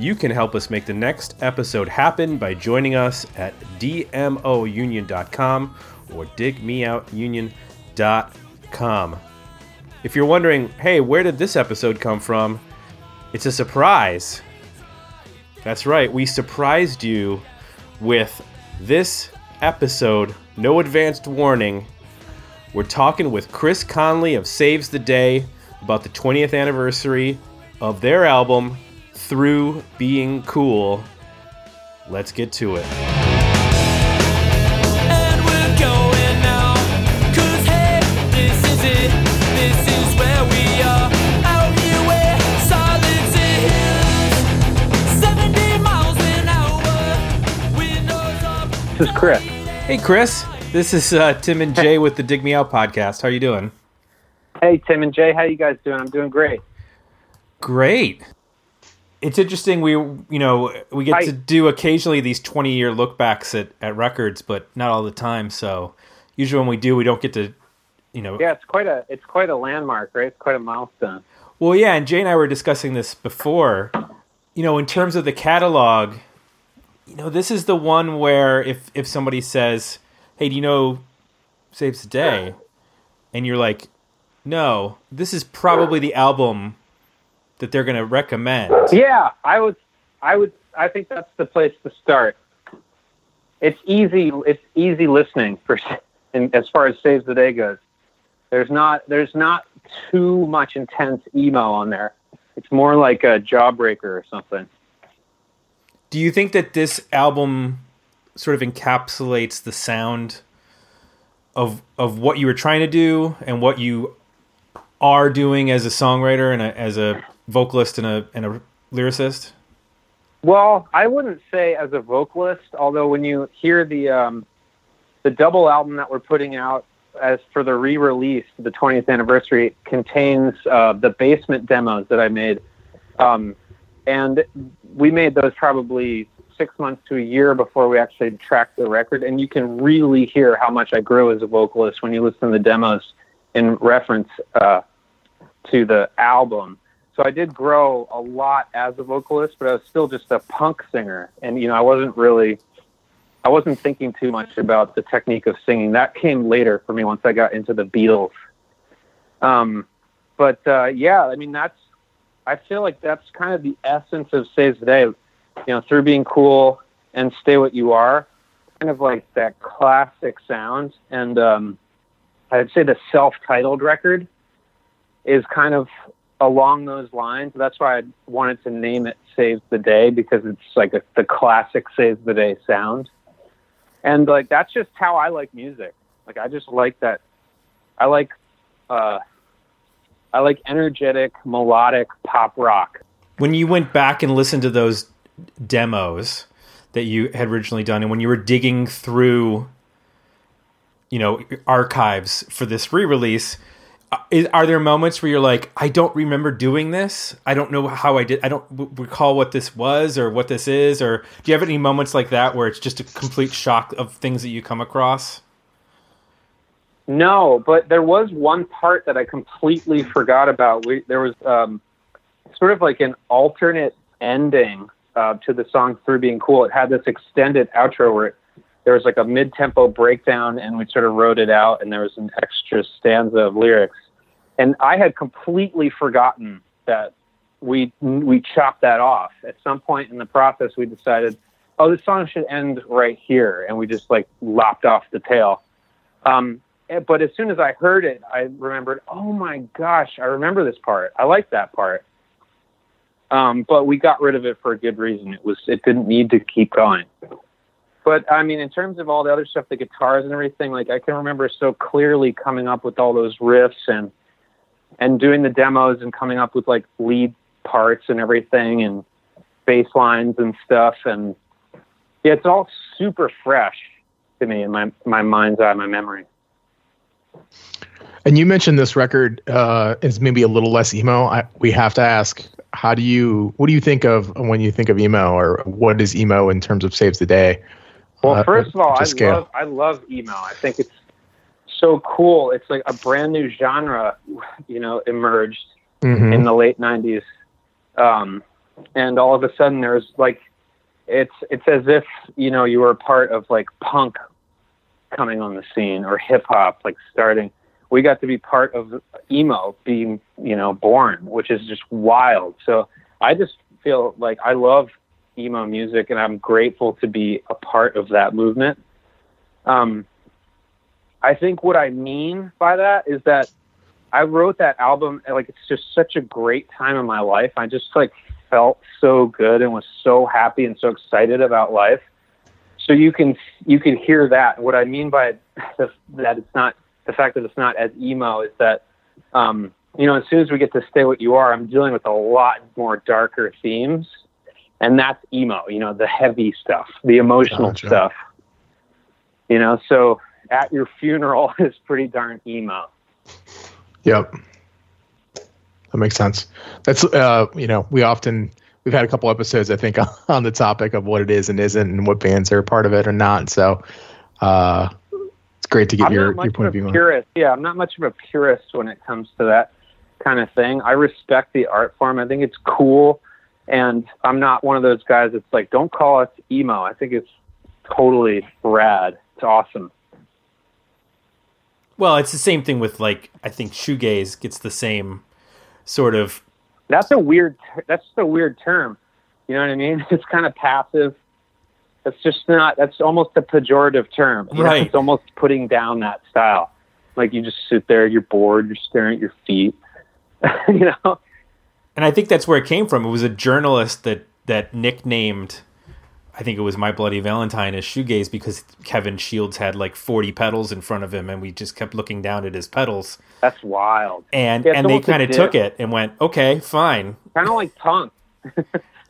You can help us make the next episode happen by joining us at dmounion.com or digmeoutunion.com. If you're wondering, hey, where did this episode come from? It's a surprise. That's right, we surprised you with this episode, no advanced warning. We're talking with Chris Conley of Saves the Day about the 20th anniversary of their album, Through Being Cool. Let's get to it. And we're going now. 'Cause, hey, this is it. This is where we are. Out here where silence is. 70 miles an hour. Windows up. This is Chris. Hey, Chris. This is uh, Tim and Jay with the Dig Me Out podcast. How are you doing? Hey, Tim and Jay, how you guys doing? I'm doing great. Great. It's interesting. We, you know, we get Hi. to do occasionally these 20 year look backs at, at records, but not all the time. So usually when we do, we don't get to, you know, Yeah, it's quite a it's quite a landmark, right? It's quite a milestone. Well, yeah, and Jay and I were discussing this before. You know, in terms of the catalog, you know, this is the one where if if somebody says, "Hey, do you know Saves the Day?" and you're like, "No, this is probably the album that they're going to recommend." Yeah, I would I would I think that's the place to start. It's easy it's easy listening for and as far as saves the day goes. There's not there's not too much intense emo on there. It's more like a jawbreaker or something. Do you think that this album sort of encapsulates the sound of of what you were trying to do and what you are doing as a songwriter and a, as a vocalist and a and a lyricist? Well, I wouldn't say as a vocalist, although when you hear the um, the double album that we're putting out as for the re-release, the 20th anniversary, contains uh, the basement demos that I made, um, and we made those probably six months to a year before we actually tracked the record, and you can really hear how much I grew as a vocalist when you listen to the demos in reference uh, to the album. So I did grow a lot as a vocalist, but I was still just a punk singer, and you know I wasn't really, I wasn't thinking too much about the technique of singing. That came later for me once I got into the Beatles. Um, but uh, yeah, I mean that's, I feel like that's kind of the essence of Saves the Day, you know, through being cool and stay what you are, kind of like that classic sound. And um, I'd say the self-titled record is kind of along those lines. That's why I wanted to name it Saves the Day because it's like a, the classic Saves the Day sound. And like that's just how I like music. Like I just like that. I like uh, I like energetic melodic pop rock. When you went back and listened to those demos that you had originally done and when you were digging through you know archives for this re-release is, are there moments where you're like i don't remember doing this i don't know how i did i don't w- recall what this was or what this is or do you have any moments like that where it's just a complete shock of things that you come across No, but there was one part that I completely forgot about. We, there was um, sort of like an alternate ending uh, to the song "Through Being Cool." It had this extended outro where it, there was like a mid-tempo breakdown, and we sort of wrote it out, and there was an extra stanza of lyrics. And I had completely forgotten that we we chopped that off. At some point in the process, we decided, oh, this song should end right here, and we just like lopped off the tail. Um, eh, but as soon as I heard it, I remembered, oh my gosh, I remember this part. I like that part. Um, but we got rid of it for a good reason. It was it didn't need to keep going. But I mean, in terms of all the other stuff, the guitars and everything, like I can remember so clearly coming up with all those riffs and and doing the demos and coming up with like lead parts and everything and bass lines and stuff, and yeah, it's all super fresh to me in my my mind's eye, my memory. And you mentioned this record uh, is maybe a little less emo. I, we have to ask, how do you, what do you think of when you think of emo, or what is emo in terms of saves the day? Well, Uh, first of all, I scale. love I love emo. I think it's so cool. It's like a brand new genre, you know, emerged Mhm. in the late '90s, um, and all of a sudden there's like it's it's as if you know you were a part of like punk coming on the scene or hip hop like starting. We got to be part of emo being you know born, which is just wild. So I just feel like I love emo music, and I'm grateful to be a part of that movement. Um, I think what I mean by that is that I wrote that album like it's just such a great time in my life. I just like felt so good and was so happy and so excited about life. So you can you can hear that. What I mean by the, that it's not the fact that it's not as emo is that um, you know as soon as we get to stay what you are, I'm dealing with a lot more darker themes, and that's emo. You know the heavy stuff, the emotional Gotcha. stuff. You know, so at your funeral is pretty darn emo. Yep. That makes sense. That's uh, you know, we often we've had a couple episodes I think on the topic of what it is and isn't and what bands are part of it or not. So uh it's great to get I'm your, your point of view a on purist. Yeah, I'm not much of a purist when it comes to that kind of thing. I respect the art form. I think it's cool, and I'm not one of those guys that's like, don't call it emo. I think it's totally rad. It's awesome. Well, it's the same thing with like I think shoegaze gets the same sort of That's a weird. That's just a weird term. You know what I mean? It's kind of passive. That's just not. That's almost a pejorative term. You know, Right. It's almost putting down that style. Like you just sit there, you're bored, you're staring at your feet. you know. And I think that's where it came from. It was a journalist that that nicknamed I think it was My Bloody Valentine as shoegaze because Kevin Shields had like 40 pedals in front of him and we just kept looking down at his pedals. That's wild. And Yeah, and they kind of took it and went, "Okay, fine." Kind of like punk.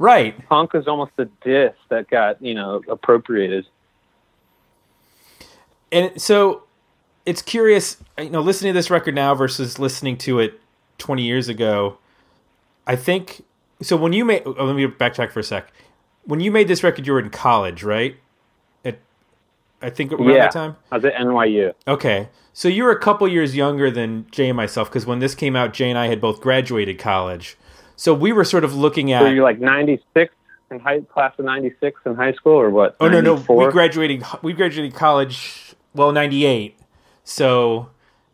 Right. Punk is almost a diss that got you know appropriated. And so it's curious, you know, listening to this record now versus listening to it 20 years ago. I think so. When you made, oh, let me backtrack for a sec. When you made this record, you were in college, right? At, I think around yeah, that time. I was at NYU. Okay, so you were a couple years younger than Jay and myself because when this came out, Jay and I had both graduated college. So we were sort of looking at. So you're like '96 in high class of '96 in high school, or what? Oh no, no, we graduated. We graduated college. Well, ninety eight. So,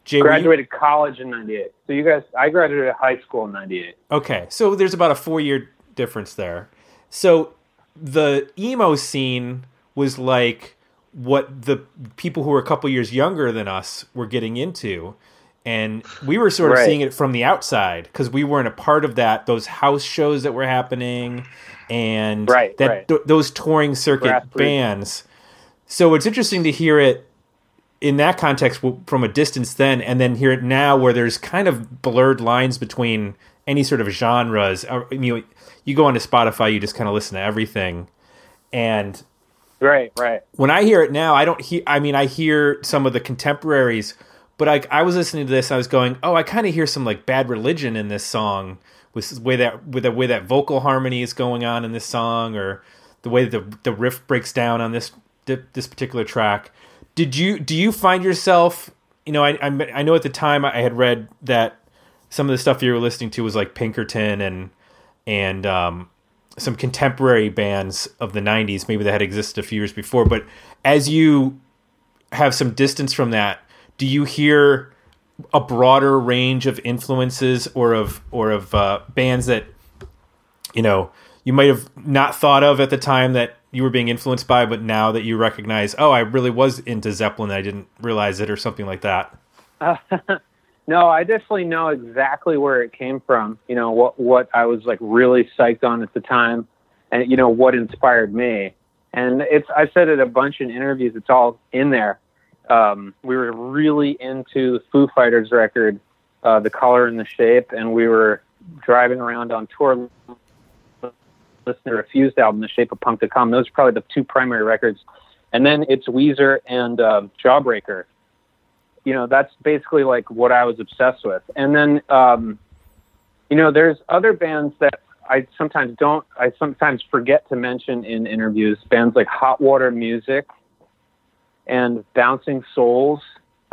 Jay, were you- graduated college in '98. So you guys, I graduated high school in '98. okay, so there's about a four year difference there. So the emo scene was like what the people who were a couple years younger than us were getting into. And we were sort of Right. seeing it from the outside because we weren't a part of that. Those house shows that were happening, and Right, that right. th- those touring circuit Grassroots. bands. So it's interesting to hear it in that context from a distance then, and then hear it now where there's kind of blurred lines between any sort of genres. Uh, I mean, you go onto Spotify, you just kind of listen to everything, and Right, right. when I hear it now, I don't hear. I mean, I hear some of the contemporaries, but I, I was listening to this. I was going, oh, I kind of hear some like Bad Religion in this song, with the way that with the way that vocal harmony is going on in this song, or the way that the the riff breaks down on this this particular track. Did you do you find yourself? You know, I I, I know at the time I had read that some of the stuff you were listening to was like Pinkerton and and um, some contemporary bands of the 90s maybe that had existed a few years before but as you have some distance from that do you hear a broader range of influences or of or of uh, bands that you know you might have not thought of at the time that you were being influenced by but now that you recognize oh i really was into zeppelin i didn't realize it or something like that No, I definitely know exactly where it came from. You know what what I was like really psyched on at the time, and you know what inspired me. And it's I said it a bunch in interviews. It's all in there. Um, we were really into the Foo Fighters record, uh, "The Color and the Shape," and we were driving around on tour listen to Refused album, The Shape of Punk to Come. Those are probably the two primary records. And then it's Weezer and um, Jawbreaker. You know, that's basically like what I was obsessed with. And then, um, you know, there's other bands that I sometimes don't, I sometimes forget to mention in interviews. Bands like Hot Water Music and Bouncing Souls.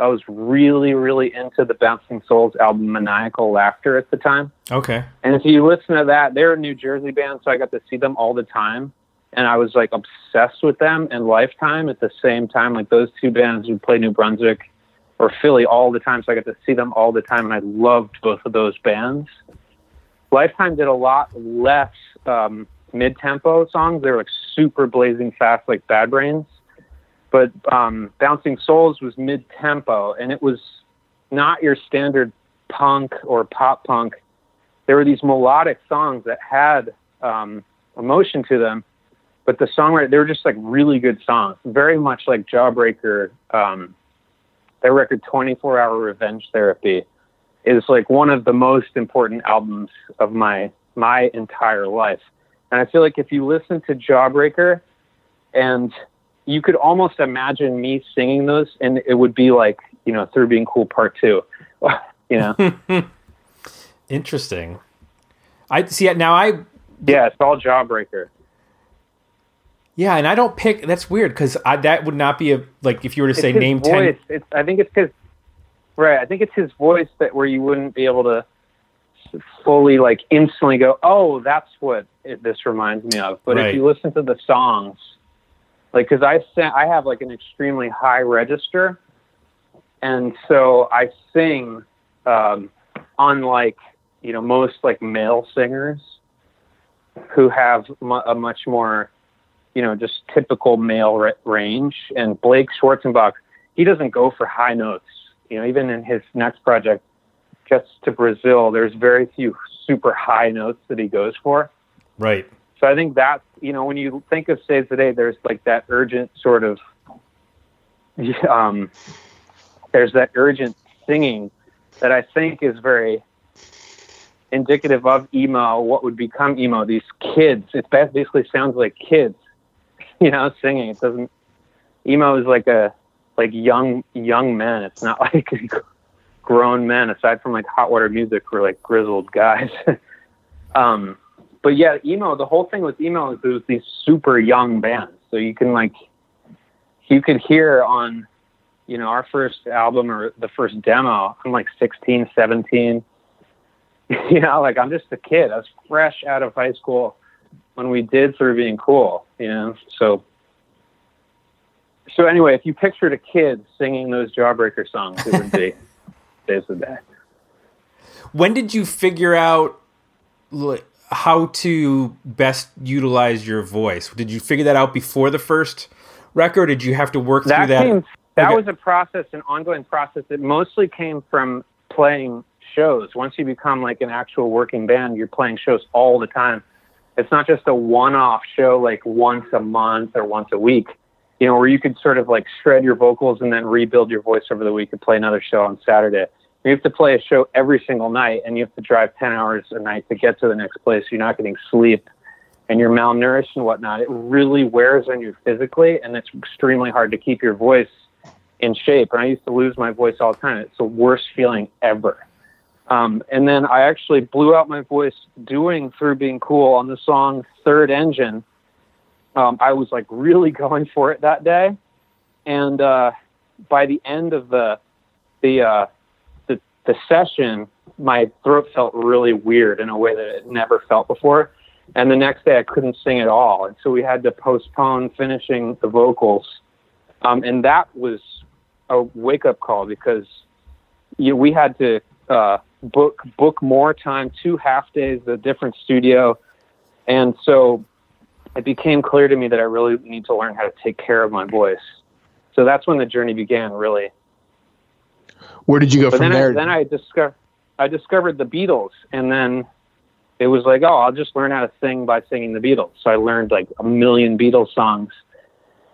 I was really, really into the Bouncing Souls album Maniacal Laughter at the time. Okay. And if you listen to that, they're a New Jersey band, so I got to see them all the time. And I was like obsessed with them and Lifetime at the same time. Like those two bands would play New Brunswick or Philly all the time, so I got to see them all the time, and I loved both of those bands. Lifetime did a lot less um, mid-tempo songs. They were like super blazing fast, like Bad Brains. But um, Bouncing Souls was mid-tempo, and it was not your standard punk or pop punk. There were these melodic songs that had um, emotion to them, but the songwriter they were just like really good songs, very much like Jawbreaker. Um, their record "24 Hour Revenge Therapy" is like one of the most important albums of my my entire life. And I feel like if you listen to Jawbreaker, and you could almost imagine me singing those, and it would be like you know through being cool part two, you know. Interesting. I see it now. I yeah, it's all Jawbreaker. yeah, and I don't pick. That's weird because that would not be a like if you were to say it's name voice. ten. It's, I think it's because, right? I think it's his voice that where you wouldn't be able to fully like instantly go, oh, that's what it, this reminds me of. But Right. if you listen to the songs, like because I sa- I have like an extremely high register, and so I sing, um, unlike you know most like male singers who have a much more you know, just typical male ra- range. And Blake Schwarzenbach, he doesn't go for high notes. You know, even in his next project, Jets to Brazil, there's very few super high notes that he goes for. Right. So I think that, you know, when you think of Saves the Day, there's like that urgent sort of, um, there's that urgent singing that I think is very indicative of emo, what would become emo. These kids, it basically sounds like kids, you know, singing. It doesn't. Emo is like a like young young men. It's not like grown men. Aside from like hot water music, we're like grizzled guys. um, but yeah, emo. The whole thing with emo is there's these super young bands. So you can like, you could hear on, you know, our first album or the first demo. I'm like 16, 17 you know, like I'm just a kid. I was fresh out of high school when we did through being cool, you know. So so anyway, if you pictured a kid singing those Jawbreaker songs, it would be Saves the Day. When did you figure out like, how to best utilize your voice? Did you figure that out before the first record? Did you have to work That through that? came that Okay. was a process, an ongoing process that mostly came from playing shows. Once you become like an actual working band, you're playing shows all the time. It's not just a one-off show like once a month or once a week, you know, where you could sort of like shred your vocals and then rebuild your voice over the week and play another show on Saturday. You have to play a show every single night and you have to drive 10 hours a night to get to the next place. You're not getting sleep and you're malnourished and whatnot. It really wears on you physically and it's extremely hard to keep your voice in shape. And I used to lose my voice all the time. It's the worst feeling ever. Um, and then I actually blew out my voice doing Through Being Cool on the song Third Engine. Um, I was like really going for it that day. And uh, by the end of the, the, uh, the, session, my throat felt really weird in a way that it never felt before. And the next day I couldn't sing at all. And so we had to postpone finishing the vocals. Um, and that was a wake up call because you, we had to uh, book book more time, two half days, a different studio, and so it became clear to me that I really need to learn how to take care of my voice. So that's when the journey began, really. Where did you go But from then there? I, then I discovered I discovered the Beatles, and then it was like, oh, I'll just learn how to sing by singing the Beatles. So I learned like a million Beatles songs,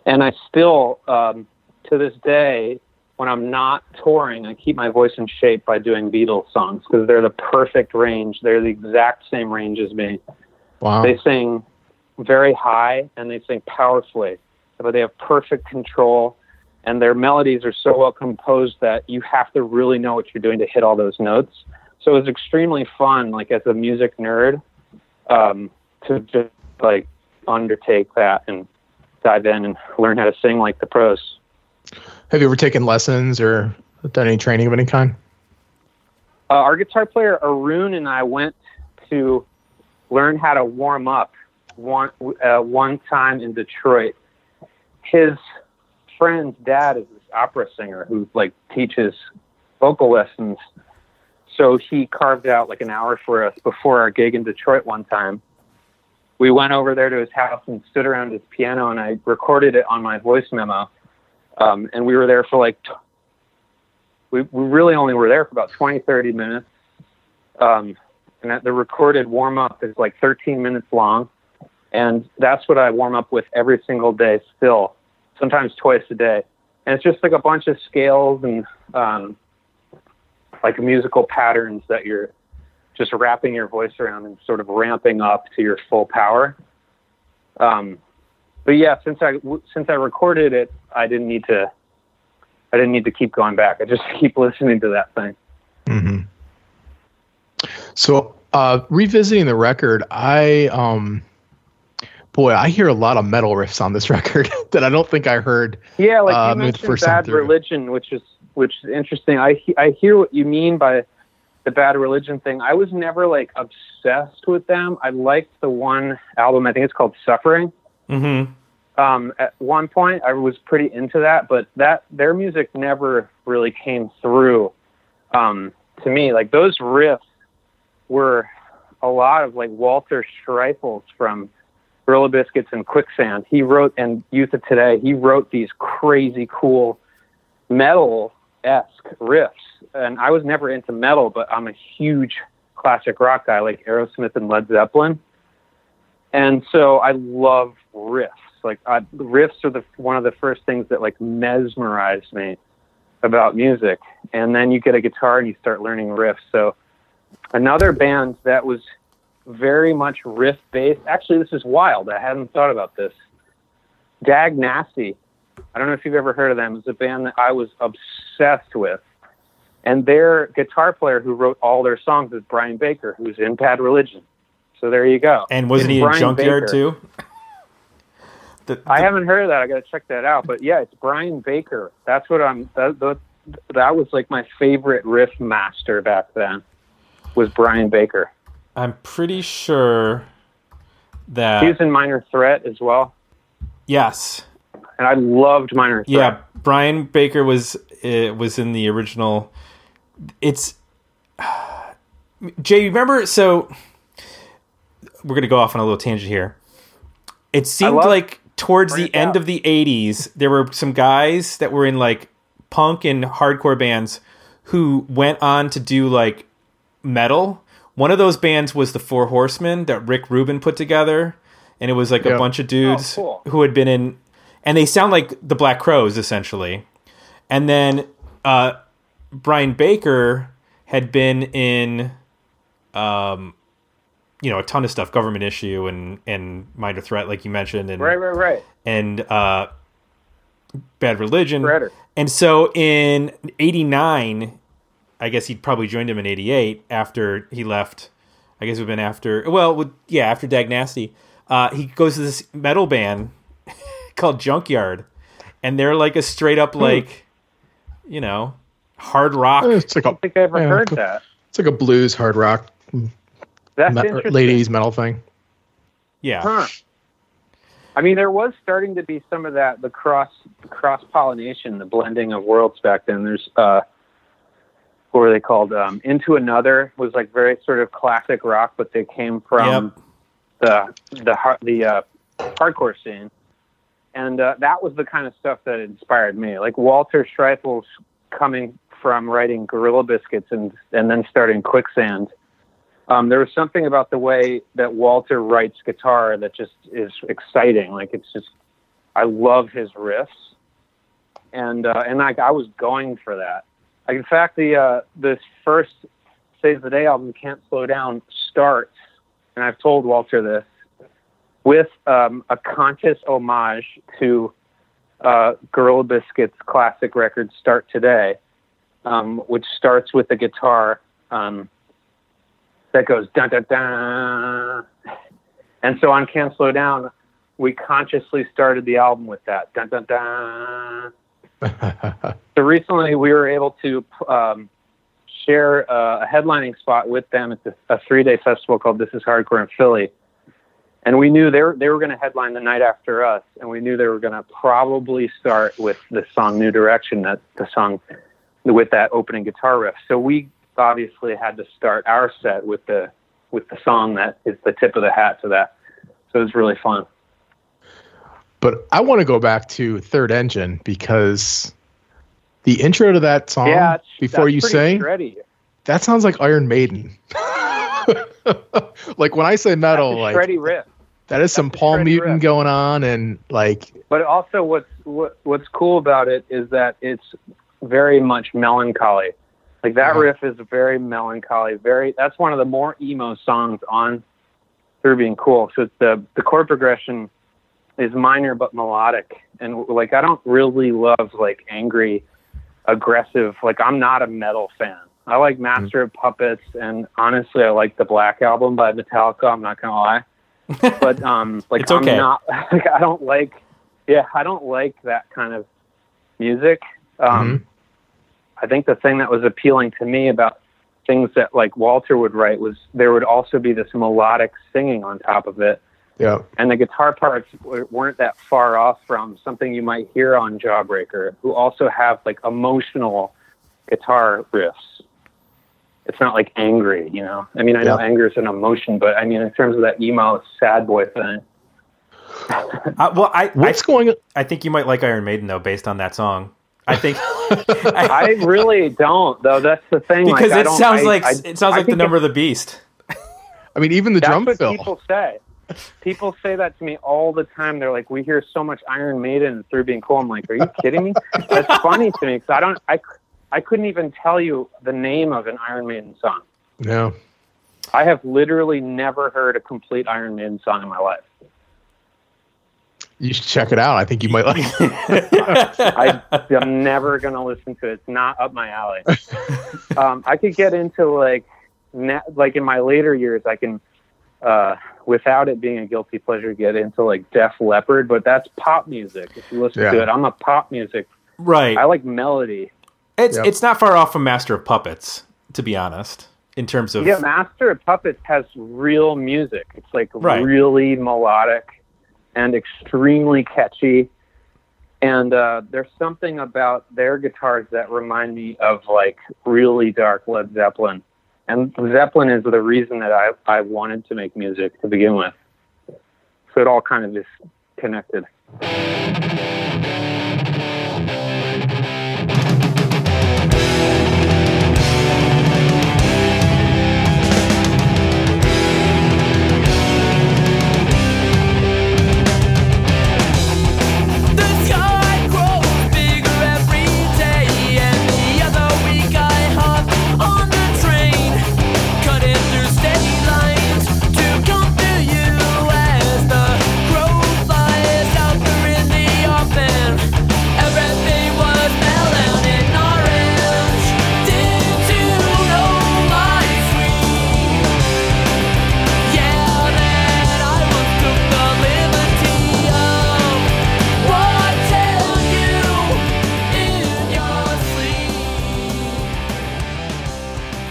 and I still, um, to this day, when I'm not touring, I keep my voice in shape by doing Beatles songs because they're the perfect range. They're the exact same range as me. wow. They sing very high and they sing powerfully, but they have perfect control and their melodies are so well composed that you have to really know what you're doing to hit all those notes. So it was extremely fun, like as a music nerd, um, to just like undertake that and dive in and learn how to sing like the pros. Have you ever taken lessons or done any training of any kind? Uh, our guitar player Arun and I went to learn how to warm up one uh, one time in Detroit. His friend's dad is this opera singer who like teaches vocal lessons. So he carved out like an hour for us before our gig in Detroit one time. We went over there to his house and stood around his piano and I recorded it on my voice memo. Um, and we were there for like, t- we, we really only were there for about 20, 30 minutes. Um, and the recorded warm up is like 13 minutes long. And that's what I warm up with every single day still, sometimes twice a day. And it's just like a bunch of scales and um, like musical patterns that you're just wrapping your voice around and sort of ramping up to your full power. Um, but yeah, since I since I recorded it, I didn't need to. I didn't need to keep going back. I just keep listening to that thing. Mm-hmm. So, uh, revisiting the record, I um, boy, I hear a lot of metal riffs on this record that I don't think I heard. Yeah, like uh, you maybe the mentioned first Bad. Religion, which is which is interesting. I I hear what you mean by the Bad Religion thing. I was never like obsessed with them. I liked the one album. I think it's called Suffering. Mm-hmm. Um, at one point, I was pretty into that, but that their music never really came through um, to me. Like those riffs were a lot of like Walter Schreifels from Gorilla Biscuits and Quicksand. He wrote and Youth of Today. He wrote these crazy cool metal esque riffs, and I was never into metal, but I'm a huge classic rock guy like Aerosmith and Led Zeppelin, and so I love riffs. Like I, riffs are the one of the first things that like mesmerized me about music, and then you get a guitar and you start learning riffs. So another band that was very much riff based. Actually, this is wild. I hadn't thought about this. Dag Nasty. I don't know if you've ever heard of them. It's a band that I was obsessed with. And their guitar player who wrote all their songs is Brian Baker, who's in Bad Religion. So there you go. And wasn't It's he in Brian Junkyard Baker. too? The- I haven't heard of that. I got to check that out. But yeah, it's Brian Baker. That's what I'm. That, that, that was like my favorite riff master back then. Was Brian Baker. I'm pretty sure that He was in Minor Threat as well, yes, and I loved Minor Threat. yeah. Brian Baker was uh, was in the original. It's Jay. Remember? So we're gonna go off on a little tangent here. It seemed like towards the end out. of the '80s, there were some guys that were in like punk and hardcore bands who went on to do like metal. One of those bands was the Four Horsemen that Rick Rubin put together, and it was like a bunch of dudes Oh, cool. who had been in, and they sound like the Black Crowes essentially. And then uh, Brian Baker had been in, um, you know, a ton of stuff, Government Issue and and Minor Threat, like you mentioned, and Right, right, right. and uh, Bad Religion. Shredder. And so in '89, I guess he'd probably joined him in '88 after he left. I guess it would have been after. Well, with, yeah, after Dag Nasty. Uh, he goes to this metal band called Junkyard, and they're like a straight up like, you know, hard rock. It's like a I don't think I ever yeah, heard that. It's like a blues hard rock That's me- ladies metal thing. Yeah, Huh. I mean, there was starting to be some of that, the cross cross pollination, the blending of worlds back then. There's uh, what were they called? Um, Into Another was like very sort of classic rock, but they came from the the the uh, hardcore scene, and uh, that was the kind of stuff that inspired me. Like Walter Schreifels coming from writing Gorilla Biscuits and and then starting Quicksand. Um, there was something about the way that Walter writes guitar that just is exciting. Like it's just, I love his riffs, and uh, and like I was going for that. In fact, the uh, this first Saves the Day album, Can't Slow Down, starts, and I've told Walter this. with um, a conscious homage to uh, Gorilla Biscuits' classic record "Start Today," um, which starts with a guitar um, that goes dun dun dun. And so on "Can't Slow Down," we consciously started the album with that dun dun dun. So recently, we were able to um, share uh, a headlining spot with them at a three-day festival called This Is Hardcore in Philly, and we knew they were they were going to headline the night after us, and we knew they were going to probably start with the song "New Direction," that the song with that opening guitar riff. So we obviously had to start our set with the with the song that is the tip of the hat to that. So it was really fun. But I want to go back to Third Engine because the intro to that song yeah, before you sing, shreddy. that sounds like Iron Maiden. like when I say metal, like shreddy riff. that is some that's a Paul Mutant riff. going on, and like But also, what's what, what's cool about it is that it's very much melancholy. Like that Yeah. riff is very melancholy. Very. That's one of the more emo songs on Through Being Cool. So it's the the chord progression is minor but melodic, and like I don't really love like angry, aggressive. Like I'm not a metal fan. I like Master of Puppets, and honestly, I like the Black Album by Metallica. I'm not gonna lie, but um, like It's okay. I'm not. Like I don't like. Yeah, I don't like that kind of music. Um, I think the thing that was appealing to me about things that like Walter would write was there would also be this melodic singing on top of it, yeah, and the guitar parts weren't that far off from something you might hear on Jawbreaker, who also have like emotional guitar riffs. It's not like angry, you know. I mean, I know Yeah. anger is an emotion, but I mean, in terms of that emo sad boy thing, Uh, well, I, I what's going? I think you might like Iron Maiden though, based on that song. I think I really don't, though. That's the thing. like, because I it don't- sounds I- like I- it sounds I like the number of the beast. I mean, even the That's drum what fill. people say. People say that to me all the time. They're like, "We hear so much Iron Maiden through being cool." I'm like, "Are you kidding me?" That's funny to me because I don't. I I couldn't even tell you the name of an Iron Maiden song. No, I have literally never heard a complete Iron Maiden song in my life. you should check it out. I think you might like. I, I'm never gonna listen to it. It's not up my alley. Um, I could get into like, ne- like in my later years, I can, uh, without it being a guilty pleasure, get into like Def Leppard, but that's pop music. If you listen Yeah. to it, I'm a pop music. right. I like melody. it's Yep. it's not far off from Master of Puppets, to be honest. In terms of Yeah, Master of Puppets has real music. It's like Right. really melodic and extremely catchy. And uh, there's something about their guitars that remind me of like really dark Led Zeppelin. And Zeppelin is the reason that I, I wanted to make music to begin with. So it all kind of is connected.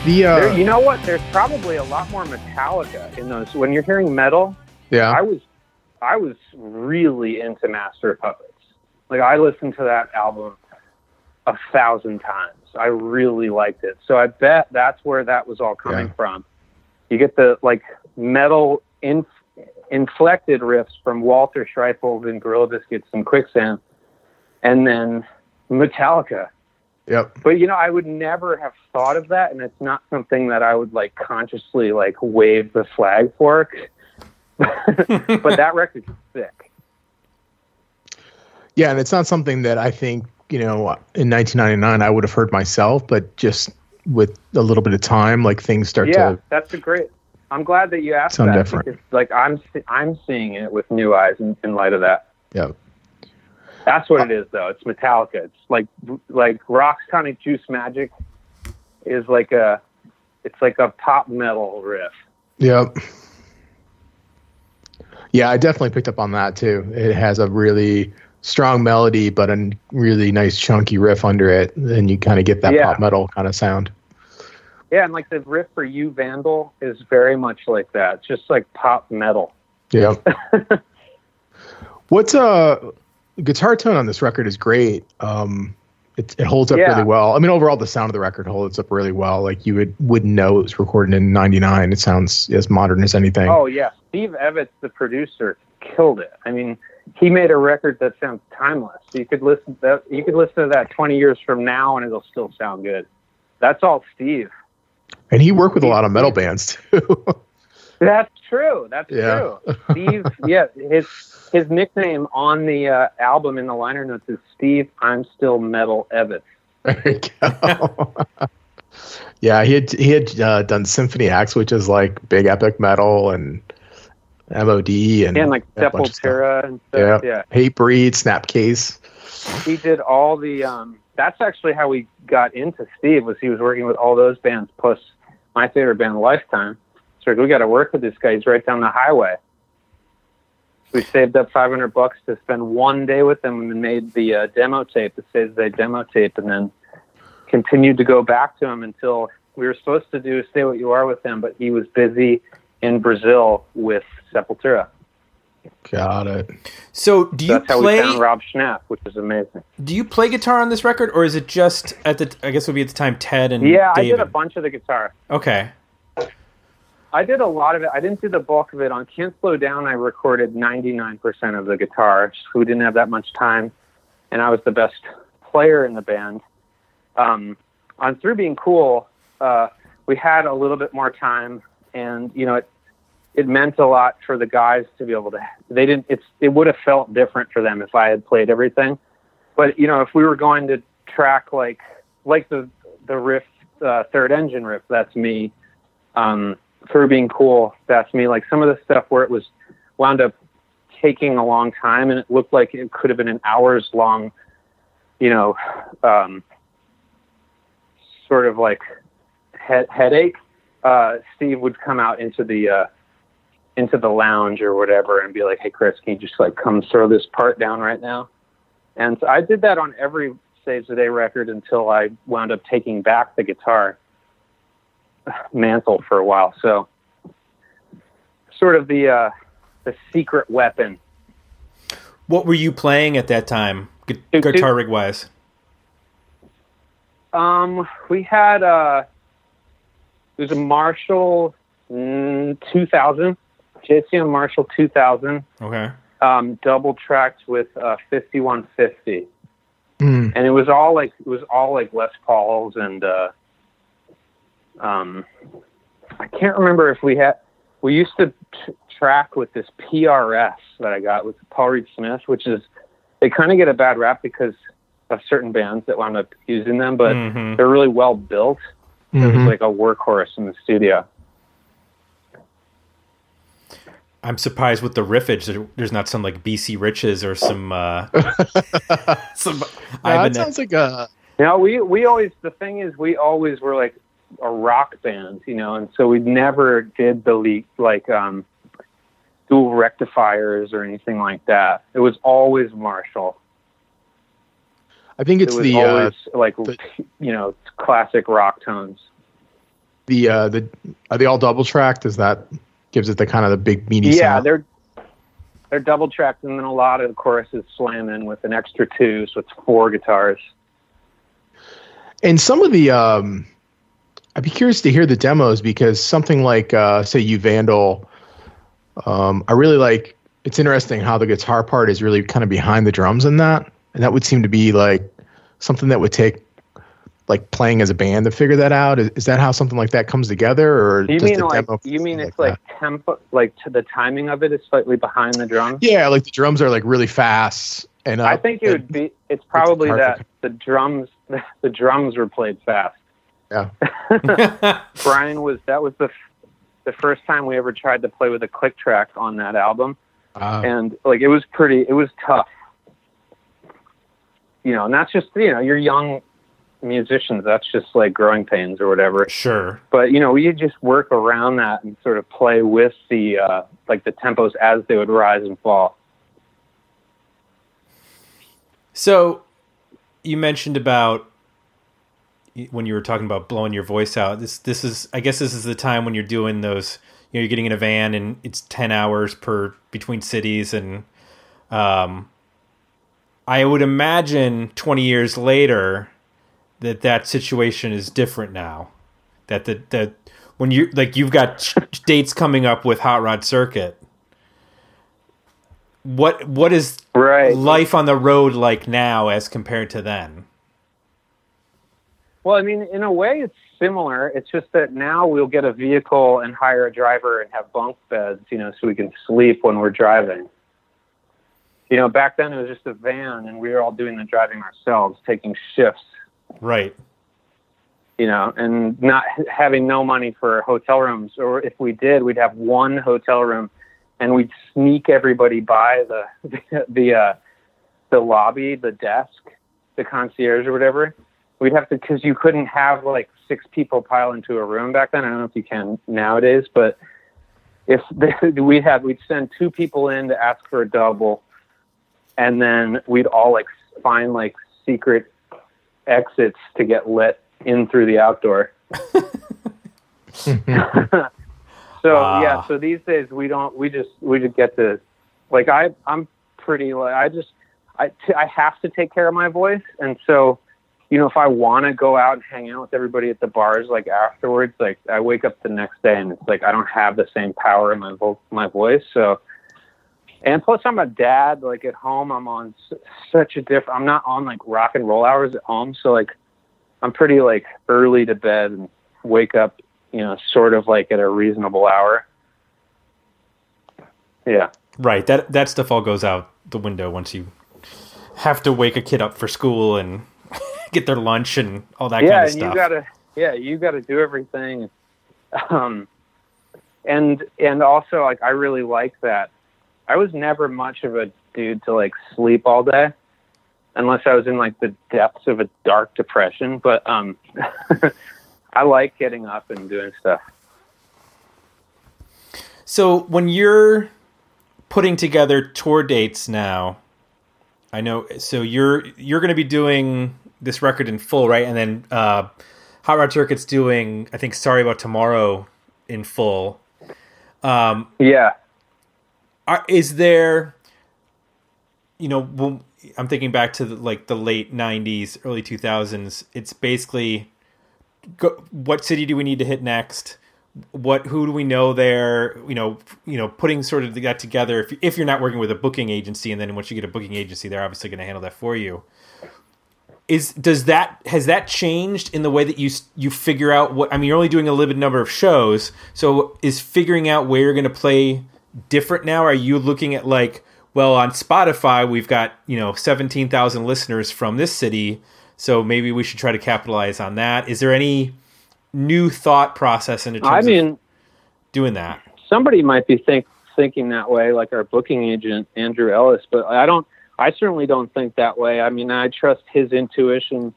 The There, uh, you know what? There's probably a lot more Metallica in those. When you're hearing metal, yeah, I was I was really into Master of Puppets. Like I listened to that album a thousand times. I really liked it. So I bet that's where that was all coming Yeah. from. You get the like metal inf- inflected riffs from Walter Schreifels and Gorilla Biscuits and Quicksand, and then Metallica. Yep. But you know, I would never have thought of that, and it's not something that I would like consciously like wave the flag for. but that record's sick. Yeah, and it's not something that I think you know in 1999 I would have heard myself, but just with a little bit of time, like things start Yeah, to that's a great. I'm glad that you asked Sound that different. like I'm I'm seeing it with new eyes in, in light of that. Yeah. That's what it is, though. It's Metallica. It's like like Rock's Tonic Juice Magic is like a it's like a pop metal riff. Yep. Yeah, I definitely picked up on that too. It has a really strong melody, but a really nice chunky riff under it, and you kind of get that Yeah. pop metal kind of sound. Yeah, and like the riff for You Vandal is very much like that. It's just like pop metal. Yeah. What's uh guitar tone on this record is great. Um it, it holds up Yeah. really well. I mean, overall, the sound of the record holds up really well. Like you would wouldn't know it was recorded in '99. It sounds as modern as anything. Oh yeah, Steve Evans, the producer, killed it. I mean, he made a record that sounds timeless. You could listen that you could listen to that 20 years from now, and it'll still sound good. That's all Steve. And he worked with a lot of metal bands too. That's true. That's Yeah. true. Steve, yeah, his his nickname on the uh, album in the liner notes is Steve. I'm still Metal Evans. there you go. yeah, he had he had uh, done Symphony X, which is like big epic metal and MOD and, And like a bunch stuff. Sepultura and Yeah. stuff. Yeah. Hatebreed, Snapcase. he did all the um that's actually how we got into steve was he was working with all those bands plus my favorite band lifetime so we got to work with this guy he's right down the highway we saved up 500 bucks to spend one day with them and made the uh, demo tape the says they demo tape and then continued to go back to him until we were supposed to do stay what you are with him but he was busy in brazil with sepultura Got it. So do you that's how play? we found Rob Schnapf which is amazing Do you play guitar on this record, or is it just at the? I guess it would be at the time Ted and yeah i did a bunch of the guitar Okay. I did a lot of it. I didn't do the bulk of it. On Can't Slow Down, I recorded 99% of the guitar. We didn't have that much time, and I was the best player in the band. Um, on Through Being Cool, uh, we had a little bit more time, and you know, it it meant a lot for the guys to be able to. They didn't. It's it would have felt different for them if I had played everything. But you know, if we were going to track like like the the riff, uh, third engine riff, that's me. Um, for being cool, that's me. Like some of the stuff where it was wound up taking a long time, and it looked like it could have been an hours long, you know, um, sort of like head, headache. Uh, Steve would come out into the uh, into the lounge or whatever and be like, "Hey, Chris, can you just like come throw this part down right now?" And so I did that on every Saves the Day record until I wound up taking back the guitar mantle for a while. So, sort of the uh, the secret weapon. What were you playing at that time, gu- Dude, dude. guitar rig wise? Um, we had uh, there's a Marshall mm, 2000, JCM Marshall 2000, Okay. um, double tracked with uh, 5150. Mm. and it was all like it was all like Les Pauls and uh, um, I can't remember if we had we used to t- track with this PRS that I got with Paul Reed Smith, which is they kind of get a bad rap because of certain bands that wound up using them, but Mhm. they're really well built. It was like a workhorse in the studio. I'm surprised with the riffage. There's not some like BC Riches or some uh, some Yeah, Ibanez. that sounds like a You know, we we always the thing is we always were like a rock band, you know, and so we never did the le- like um dual rectifiers or anything like that. It was always Marshall. I think it's it was the uh, like the- you know classic rock tones. the uh, the are they all double tracked? Is that gives it the kind of the big meaty Yeah, sound? they're they're double tracked, and then a lot of the choruses slam in with an extra two, so it's four guitars. And some of the um I'd be curious to hear the demos because something like uh say you Vandal um I really like it's interesting how the guitar part is really kind of behind the drums in that. And that would seem to be like something that would take like playing as a band to figure that out. Is, is that how something like that comes together or You mean like you mean it's like that? tempo, like to the timing of it is slightly behind the drums? Yeah, like the drums are like really fast and I think it would be. It's probably that the drums, the drums were played fast. Yeah. Brian was that was the the first time we ever tried to play with a click track on that album, Uh, and like it was pretty, it was tough. You know, and that's just you know, you're young musicians. That's just like growing pains or whatever. Sure. But you know, we just work around that and sort of play with the uh, like the tempos as they would rise and fall. So you mentioned about when you were talking about blowing your voice out. This this is I guess this is the time when you're doing those. You know, you're getting in a van and it's ten hours per between cities, and um, I would imagine twenty years later that that situation is different now. That the that when you like you've got dates coming up with Hot Rod Circuit. What what is Right. life on the road like now as compared to then? Well, I mean, in a way, it's similar. It's just that now we'll get a vehicle and hire a driver and have bunk beds, you know, so we can sleep when we're driving. You know, back then it was just a van, and we were all doing the driving ourselves, taking shifts. Right. You know, and not having no money for hotel rooms, or if we did, we'd have one hotel room, and we'd sneak everybody by the the uh, the lobby, the desk, the concierge or whatever. We'd have to because you couldn't have like six people pile into a room back then. I don't know if you can nowadays, but if we had, we'd send two people in to ask for a double, and then we'd all like find like secret exits to get let in through the outdoor. so Ah. yeah, so these days we don't. We just we just get to like I I'm pretty like I just I t- I have to take care of my voice, and so you know if I want to go out and hang out with everybody at the bars like afterwards, like I wake up the next day and it's like I don't have the same power in my vo- my voice, so. And plus, I'm a dad. Like at home, I'm on s- such a different. I'm not on like rock and roll hours at home, so like I'm pretty like early to bed and wake up, you know, sort of like at a reasonable hour. Yeah. Right. That that stuff all goes out the window once you have to wake a kid up for school and get their lunch and all that yeah, kind of stuff. you gotta yeah, you gotta do everything. Um and and also like I really like that. I was never much of a dude to like sleep all day unless I was in like the depths of a dark depression. But um I like getting up and doing stuff. So when you're putting together tour dates now, I know. So you're you're going to be doing this record in full, right? And then uh, Hot Rod Circuit's doing, I think, Sorry About Tomorrow in full. Um, Yeah. are, is there you know i'm thinking back to the, like the late 90s early 2000s it's basically go, what city do we need to hit next what who do we know there you know you know putting sort of that together if, if you're not working with a booking agency and then once you get a booking agency they're obviously going to handle that for you is does that has that changed in the way that you you figure out what I mean you're only doing a limited number of shows so is figuring out where you're going to play different now are you looking at like well on Spotify we've got you know 17,000 listeners from this city so maybe we should try to capitalize on that is there any new thought process in terms I of mean, doing that somebody might be think, thinking that way, like our booking agent Andrew Ellis, but I don't. I certainly don't think that way. I mean, I trust his intuition.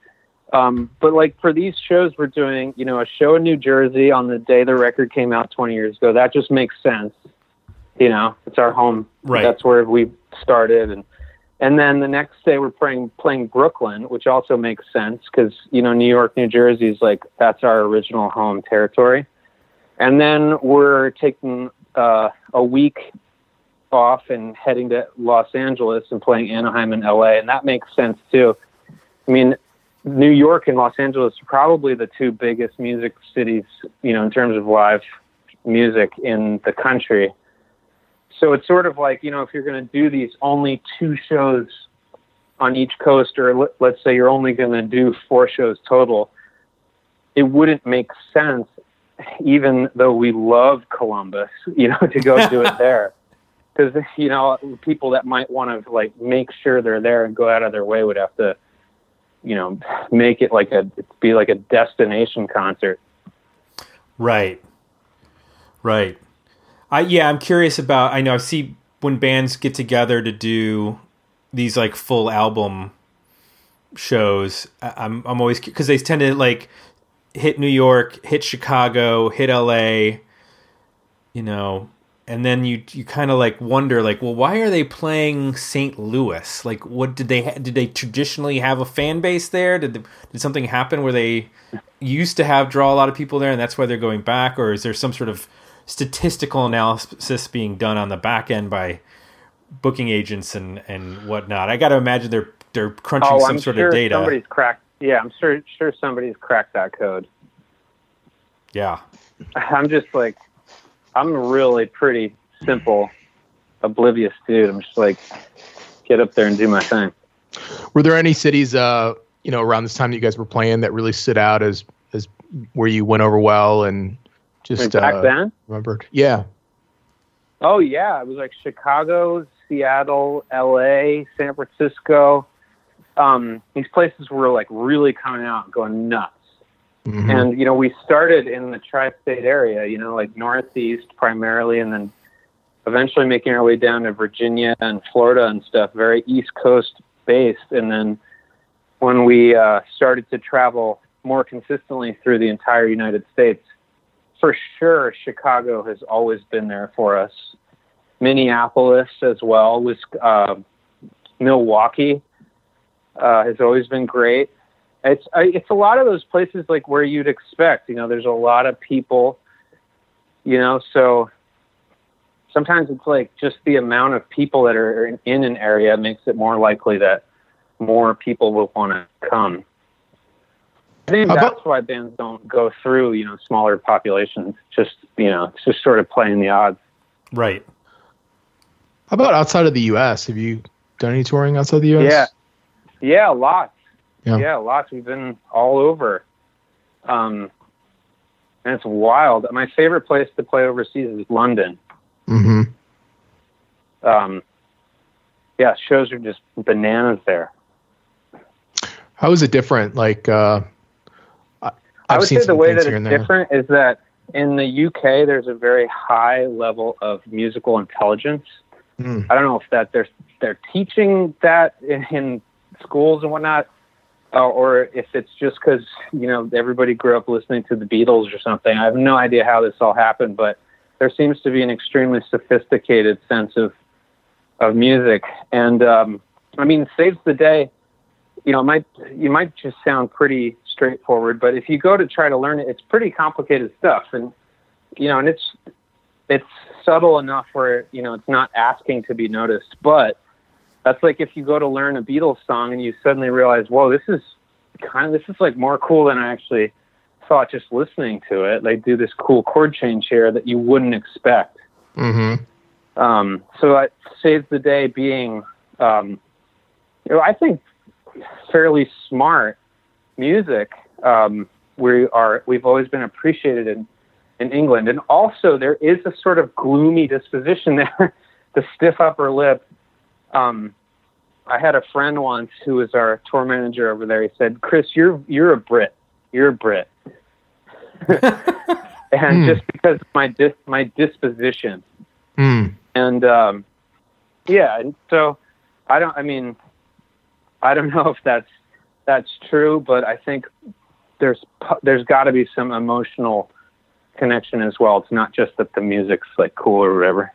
Um, but like for these shows, we're doing, you know, a show in New Jersey on the day the record came out 20 years ago. That just makes sense. You know, it's our home. Right. That's where we started, and and then the next day we're playing playing Brooklyn, which also makes sense because you know New York, New Jersey is like that's our original home territory. And then we're taking uh, a week off and heading to Los Angeles and playing Anaheim and LA, and that makes sense too. I mean, New York and Los Angeles are probably the two biggest music cities, you know, in terms of live music in the country. So it's sort of like, you know, if you're going to do these only two shows on each coast, or let- let's say you're only going to do four shows total, it wouldn't make sense, even though we love Columbus, you know, to go do it there. Because, you know, people that might want to like make sure they're there and go out of their way would have to, you know, make it like a, be like a destination concert. Right. Right. I yeah, I'm curious about. I know I see when bands get together to do these like full album shows. I'm I'm always because they tend to like hit New York, hit Chicago, hit L.A. You know, and then you you kind of like wonder like, well, why are they playing St. Louis? Like, what did they ha- did they traditionally have a fan base there? Did the, did something happen where they used to have draw a lot of people there, and that's why they're going back, or is there some sort of statistical analysis being done on the back end by booking agents and and whatnot? I got to imagine they're they're crunching Oh, some I'm sort sure of data. somebody's cracked. Yeah, I'm sure sure somebody's cracked that code. Yeah, I'm just like, I'm really pretty simple, oblivious dude. I'm just like, get up there and do my thing. Were there any cities, uh, you know, around this time that you guys were playing that really stood out as as where you went over well and just back uh, then? remembered? Yeah. Oh yeah, it was like Chicago, Seattle, L.A., San Francisco. Um, these places were like really coming out, going nuts. Mhm. And you know, we started in the tri-state area, you know, like Northeast primarily, and then eventually making our way down to Virginia and Florida and stuff, very East Coast based. And then when we uh, started to travel more consistently through the entire United States, for sure, Chicago has always been there for us. Minneapolis as well was uh, Milwaukee uh, has always been great. It's I, it's a lot of those places like where you'd expect. You know, there's a lot of people. You know, so sometimes it's like just the amount of people that are in, in an area makes it more likely that more people will want to come. I think that's why bands don't go through, you know, smaller populations. Just you know, it's just sort of playing the odds. right. How about outside of the U.S.? Have you done any touring outside the U.S.? Yeah, yeah, lots. Yeah. Yeah. lots. We've been all over. Um, and it's wild. My favorite place to play overseas is London. Mm-hmm. Um, yeah, shows are just bananas there. How is it different? Like, uh, I, I I've would say the way that it's different is that in the UK there's a very high level of musical intelligence. Mm. I don't know if that they're they're teaching that in, in schools and whatnot, uh, or if it's just because you know everybody grew up listening to the Beatles or something. I have no idea how this all happened, but there seems to be an extremely sophisticated sense of of music, and um, I mean, saves the day. You know, it might you might just sound pretty straightforward, but if you go to try to learn it, it's pretty complicated stuff, and you know, and it's it's subtle enough where you know it's not asking to be noticed. But that's like if you go to learn a Beatles song and you suddenly realize, whoa, this is kind of this is like more cool than I actually thought just listening to it. They do this cool chord change here that you wouldn't expect. Mm-hmm. Um, so it saves the day being, um, you know, I think fairly smart music. Um, we are we've always been appreciated in in England, and also there is a sort of gloomy disposition there, the stiff upper lip. Um, I had a friend once who was our tour manager over there. He said, "Chris, you're you're a Brit. You're a Brit." and Hmm. just because of my dis- my disposition, Mm. and um, yeah, and so I don't. I mean, I don't know if that's that's true, but I think there's pu- there's got to be some emotional connection as well. It's not just that the music's like cool or whatever.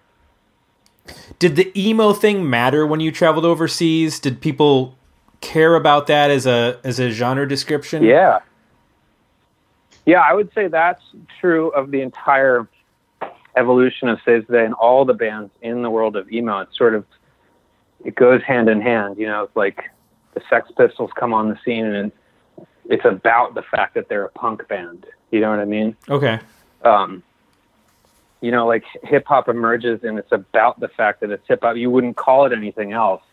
Did the emo thing matter when you traveled overseas? Did people care about that as a as a genre description? Yeah, yeah, I would say that's true of the entire evolution of Saves the Day and all the bands in the world of emo. It's sort of it goes hand in hand. You know, it's like the Sex Pistols come on the scene and it's about the fact that they're a punk band. You know what I mean? Okay. um, you know, like hip hop emerges and it's about the fact that it's hip hop. You wouldn't call it anything else.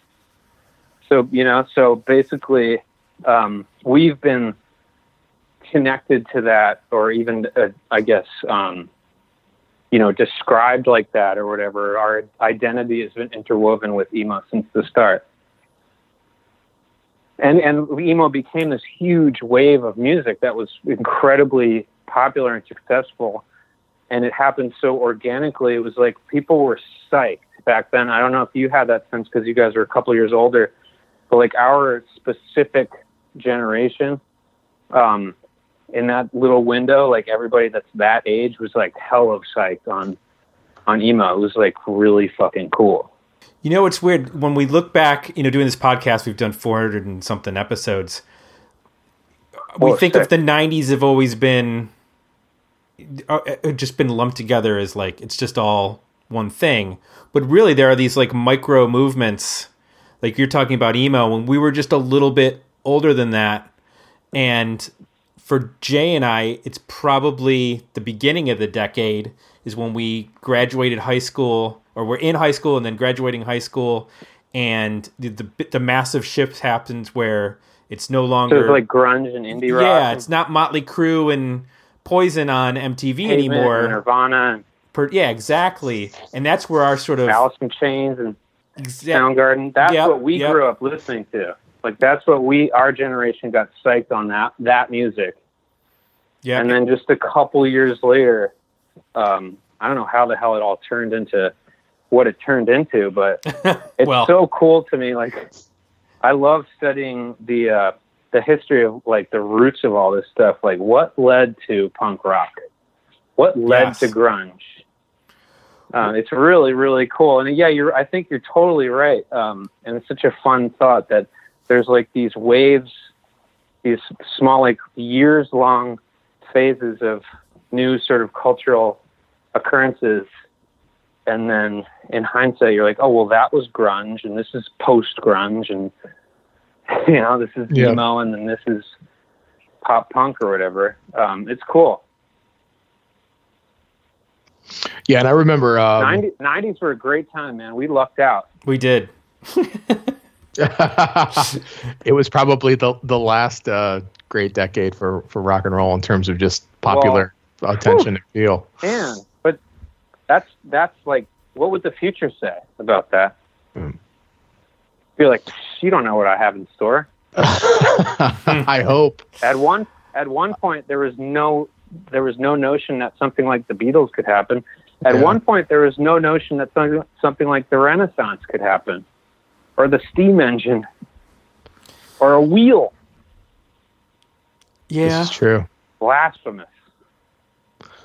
So, you know, so basically, um, we've been connected to that or even, uh, I guess, um, you know, described like that or whatever. Our identity has been interwoven with emo since the start. And, and emo became this huge wave of music that was incredibly popular and successful and it happened so organically. It was like people were psyched back then. I don't know if you had that sense because you guys are a couple years older, but like our specific generation, um, in that little window, like everybody that's that age was like hell of psyched on on emo. It was like really fucking cool. You know, it's weird when we look back. You know, doing this podcast, we've done four hundred and something episodes. We Oh, think sick. of the '90s have always been Uh, uh, uh, just been lumped together as like it's just all one thing. But really, there are these like micro movements. Like you're talking about emo when we were just a little bit older than that, and for Jay and I, it's probably the beginning of the decade is when we graduated high school or we're in high school and then graduating high school and the the, the massive shift happens where it's no So longer it's like grunge and indie rock. yeah, it's not Motley Crue and Poison on MTV Pavement anymore. and Nirvana Per, yeah, exactly. And that's where our sort of Alice in Chains and exa- Soundgarden. That's Yep, what we yep. grew up listening to. Like that's what we our generation got psyched on that that music. yeah, And then just a couple years later, um, I don't know how the hell it all turned into what it turned into, but it's Well- so cool to me. Like I love studying the uh, the history of like the roots of all this stuff. Like what led to punk rock? What led Yes. to grunge? Uh, it's really really cool. And yeah, you're. I think you're totally right. Um, and it's such a fun thought that there's like these waves, these small like years long phases of new sort of cultural occurrences and then in hindsight you're like oh well that was grunge and this is post grunge and you know this is Yeah. emo and then this is pop punk or whatever um, it's cool Yeah, and I remember. Um, 90, 90s were a great time man we lucked out we did. it was probably the the last uh, great decade for for rock and roll in terms of just popular attention and feel. man but that's that's like what would the future say about that Hmm. Be like you don't know what i have in store I hope. at one at one point there was no there was no notion that something like the Beatles could happen. At Yeah. one point there was no notion that something something like the Renaissance could happen, or the steam engine, or a wheel. Yeah. This is true. Blasphemous.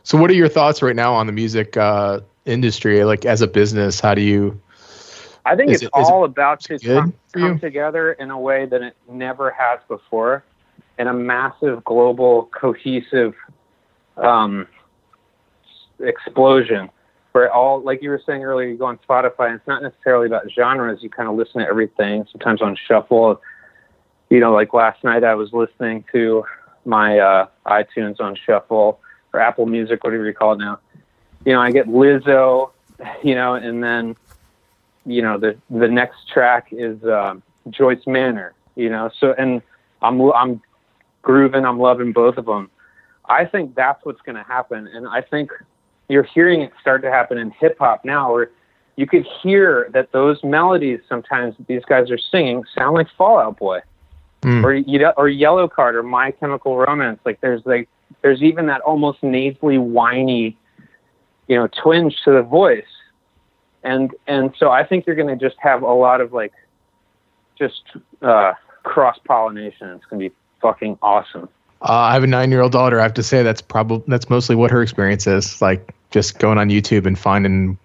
So, what are your thoughts right now on the music uh, industry? Like, as a business, how do you? I think Is it's it all about to come, come together in a way that it never has before, in a massive global cohesive um, explosion. Where all, like you were saying earlier, you go on Spotify, and it's not necessarily about genres. You kind of listen to everything. Sometimes on shuffle. You know, like last night, I was listening to my uh, iTunes on shuffle or Apple Music, whatever you call it now. You know, I get Lizzo, you know, and then you know the the next track is um, Joyce Manor. You know, so and I'm I'm grooving. I'm loving both of them. I think that's what's going to happen, and I think you're hearing it start to happen in hip hop now, where you could hear that those melodies sometimes that these guys are singing sound like Fall Out Boy Hmm. or you know, or Yellowcard or My Chemical Romance. Like there's like there's even that almost nasally whiny, you know, twinge to the voice, and and so I think you're going to just have a lot of like, just uh, cross pollination. It's going to be fucking awesome. Uh, I have a nine-year-old daughter. I have to say that's probably that's mostly what her experience is. Like, just going on YouTube and finding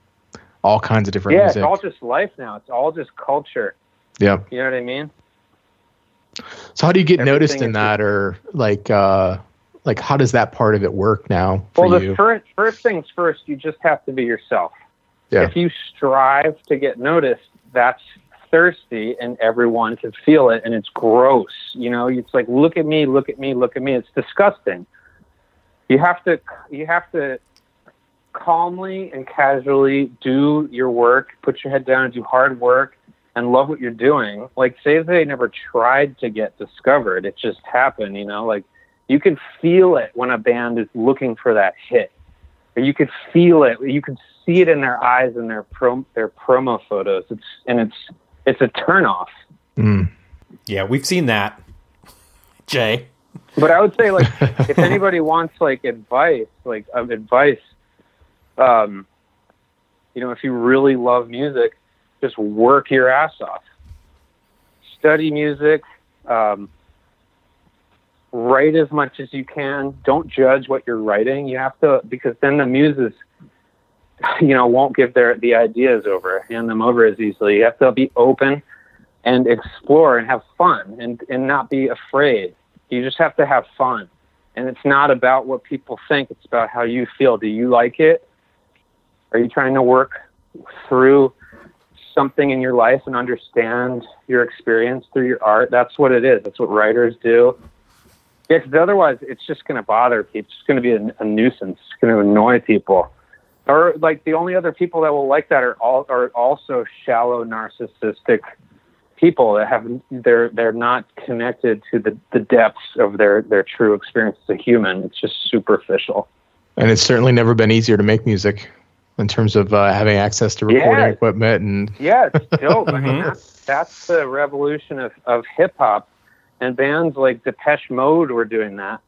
all kinds of different Yeah, it's all just life now. It's all just culture. yeah. You know what I mean? So, how do you get Everything noticed in that, or like, uh, like, how does that part of it work now for Well, the you? first first things first, you just have to be yourself. Yeah. If you strive to get noticed, that's thirsty, and everyone can feel it, and it's gross. You know, it's like look at me, look at me, look at me. It's disgusting. You have to you have to calmly and casually do your work, put your head down, and do hard work, and love what you're doing. Like say they never tried to get discovered, it just happened. You know, like you can feel it when a band is looking for that hit. Or you could feel it. You could see it in their eyes and their pro, their promo photos. It's and it's it's a turnoff. Mm. Yeah, we've seen that. Jay. But I would say like if anybody wants like advice, like of advice, Um, you know, if you really love music, just work your ass off. Study music. Um, write as much as you can. Don't judge what you're writing. You have to because then the muses, you know, won't give their the ideas over, hand them over as easily. You have to be open and explore and have fun and and not be afraid. You just have to have fun. And it's not about what people think, it's about how you feel. Do you like it? Are you trying to work through something in your life and understand your experience through your art? That's what it is. That's what writers do. Yeah, because otherwise it's just going to bother people. It's going to be a, a nuisance. It's going to annoy people. Or like the only other people that will like that are all are also shallow, narcissistic people that have they're they're not connected to the, the depths of their their true experience as a human. It's just superficial. And it's certainly never been easier to make music in terms of uh, having access to recording Yeah. equipment and Yeah, it's dope. I mean, Mhm. that's, that's the revolution of, of hip hop. And bands like Depeche Mode were doing that.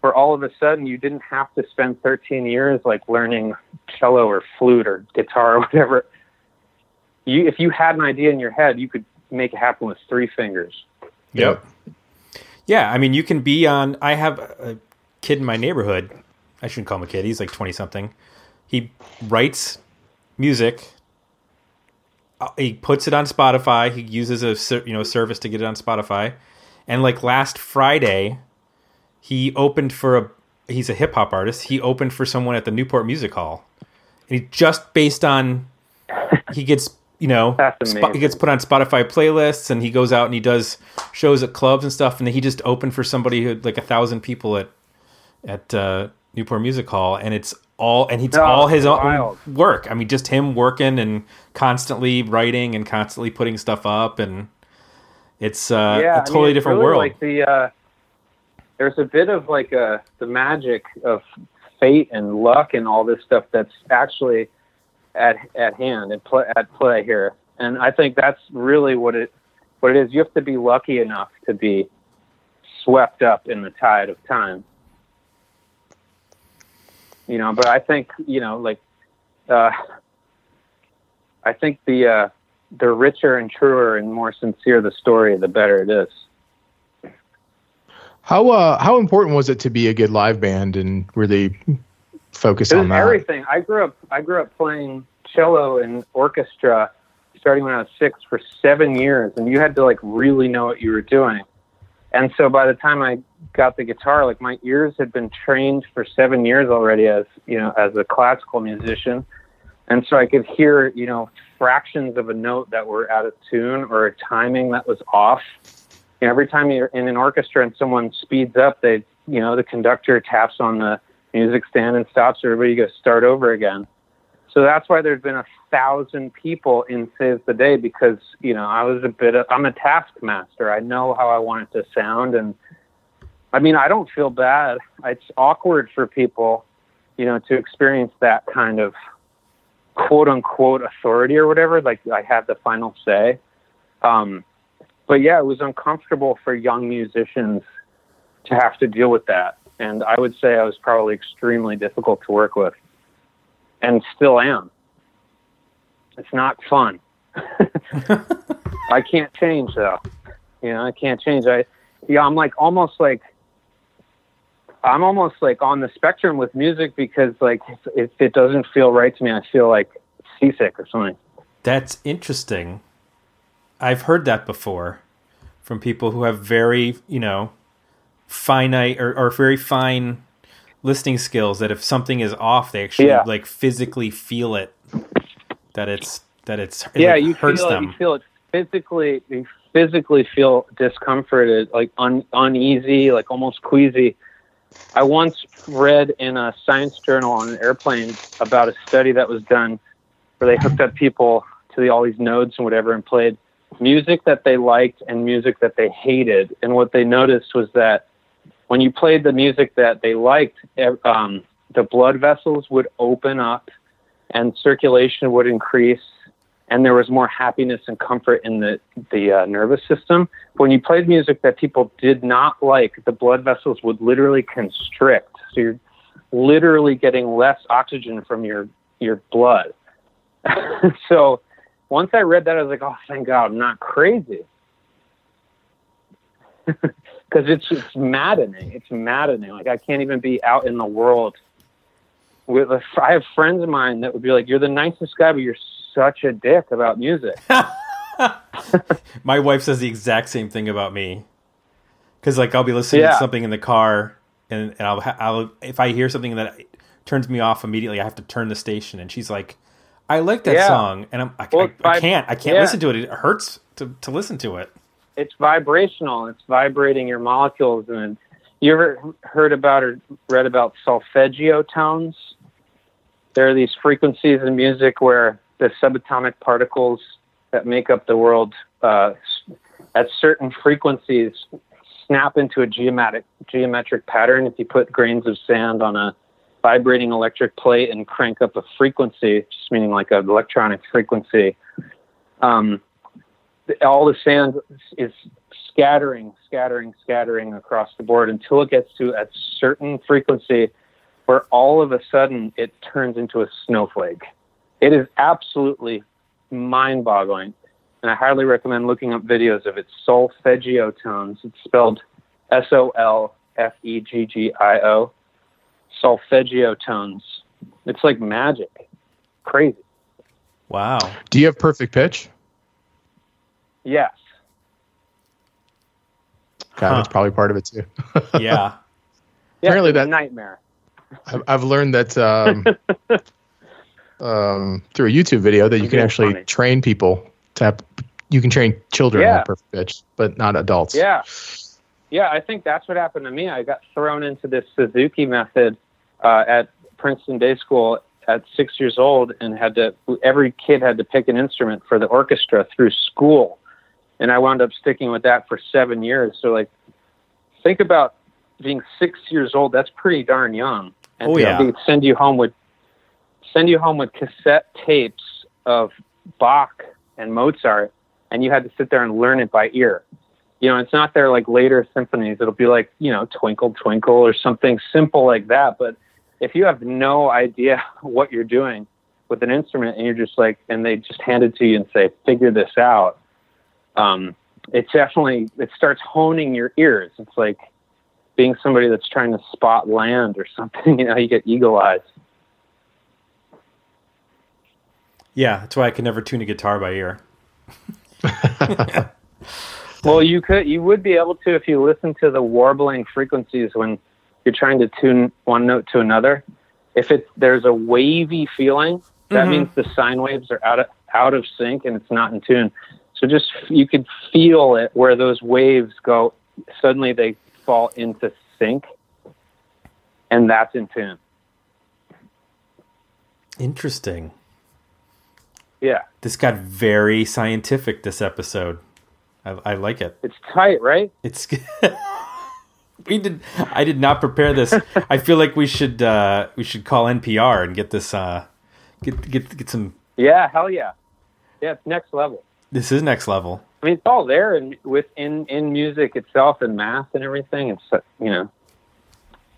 Where all of a sudden you didn't have to spend 13 years like learning cello or flute or guitar or whatever. You, if you had an idea in your head, you could make it happen with three fingers. Yep. Yeah, I mean, you can be on. I have a kid in my neighborhood. I shouldn't call him a kid. He's like twenty something. He writes music. Uh, He puts it on Spotify. He uses a you know service to get it on Spotify. And like last Friday, he opened for a. He's a hip hop artist. He opened for someone at the Newport Music Hall. And he just based on he gets you know he gets put on Spotify playlists and he goes out and he does shows at clubs and stuff and then he just opened for somebody who had like a thousand people at at uh, Newport Music Hall and it's all and it's Oh, all his own work. I mean, just him working and constantly writing and constantly putting stuff up and it's uh, yeah, a totally I mean, different really world. Like the uh, there's a bit of like uh the magic of fate and luck and all this stuff that's actually at at hand and play, at play here. And I think that's really what it what it is. You have to be lucky enough to be swept up in the tide of time. You know, but I think you know, like, uh, I think the uh, the richer and truer and more sincere the story, the better it is. how uh how important was it to be a good live band and really focus on that? everything. I grew up. I grew up playing cello and orchestra, starting when I was six for seven years, and you had to like really know what you were doing. And so by the time I got the guitar, like my ears had been trained for seven years already as you know as a classical musician, and so I could hear you know fractions of a note that were out of tune or a timing that was off. You know, every time you're in an orchestra and someone speeds up, they you know the conductor taps on the music stand and stops everybody goes start over again. So that's why there's been a thousand people in saves the day because you know i was a bit of i'm a taskmaster. I know how i want it to sound. And i mean i don't feel bad. It's awkward for people you know to experience that kind of quote unquote authority or whatever like i have the final say um but yeah it was uncomfortable for young musicians to have to deal with that and I would say I was probably extremely difficult to work with, and still am. It's not fun. I can't change though. You know, I can't change. I, yeah, I'm like almost like, I'm almost like on the spectrum with music because like if, it doesn't feel right to me, I feel like seasick or something. That's interesting. I've heard that before from people who have very, you know, finite or, or very fine listening skills that if something is off, they actually Yeah. like physically feel it. That it's that it's it, yeah, like, you hurts feel them. it. You feel it physically. You physically feel discomforted, like un, uneasy, like almost queasy. I once read in a science journal on an airplane about a study that was done where they hooked up people to the, all these nodes and whatever and played music that they liked and music that they hated. And what they noticed was that when you played the music that they liked, um, the blood vessels would open up and circulation would increase and there was more happiness and comfort in the the uh, nervous system. But When you played music that people did not like, the blood vessels would literally constrict. So you're literally getting less oxygen from your your blood. so once I read that, I was like, oh, thank God, I'm not crazy. Because it's it's maddening. It's maddening. Like I can't even be out in the world with. A, I have friends of mine that would be like, "You're the nicest guy, but you're such a dick about music." My wife says the exact same thing about me. Because like I'll be listening to something in the car, and, and I'll, I'll if I hear something that turns me off immediately, I have to turn the station. And she's like, "I like that Yeah. song," and I'm I, Well, I, I I- can't I can't yeah. listen to it. It hurts to to listen to it. it's vibrational. It's vibrating your molecules. And you ever heard about or read about solfeggio tones? There are these frequencies in music where the subatomic particles that make up the world uh, at certain frequencies snap into a geometric geometric pattern. If you put grains of sand on a vibrating electric plate and crank up a frequency, just meaning like an electronic frequency, um, all the sand is scattering, scattering, scattering across the board until it gets to a certain frequency where all of a sudden it turns into a snowflake. It is absolutely mind boggling. And I highly recommend looking up videos of it. Solfeggio tones. It's spelled S O L F E G G I O. Solfeggio tones. It's like magic. Crazy. Wow. Do you have perfect pitch? Yes. God, Huh. that's probably part of it too. Yeah. Yeah, Apparently it's a that- nightmare. I've, I've learned that um, um, through a YouTube video that you can actually funny. train people to have. You can train children Yeah. have perfect pitch, but not adults. Yeah. Yeah, I think that's what happened to me. I got thrown into this Suzuki method uh, at Princeton Day School at six years old and had to, every kid had to pick an instrument for the orchestra through school. And I wound up sticking with that for seven years. So, like, think about being six years old. That's pretty darn young. And Oh, yeah. They'd send you home with, send you home with cassette tapes of Bach and Mozart, and you had to sit there and learn it by ear you know, it's not their like later symphonies. It'll be like, you know, Twinkle Twinkle or something simple like that. But if you have no idea what you're doing with an instrument and you're just like, and they just hand it to you and say, figure this out, um, it definitely, it starts honing your ears. It's like being somebody that's trying to spot land or something, you know, you get eagle eyes. Yeah. That's why I can never tune a guitar by ear. Well, you could, you would be able to if you listen to the warbling frequencies when you're trying to tune one note to another. If it there's a wavy feeling, that Mhm. means the sine waves are out of out of sync and it's not in tune. So just you could feel it where those waves go. Suddenly they fall into sync, and that's in tune. Interesting. Yeah, This got very scientific this episode. I, I like it. it's tight, right? It's we did. I did not prepare this. I feel like we should uh, we should call NPR and get this uh, get get get some. Yeah, hell yeah, yeah, it's next level. This is next level. I mean, it's all there and within in music itself and math and everything. It's uh, you know,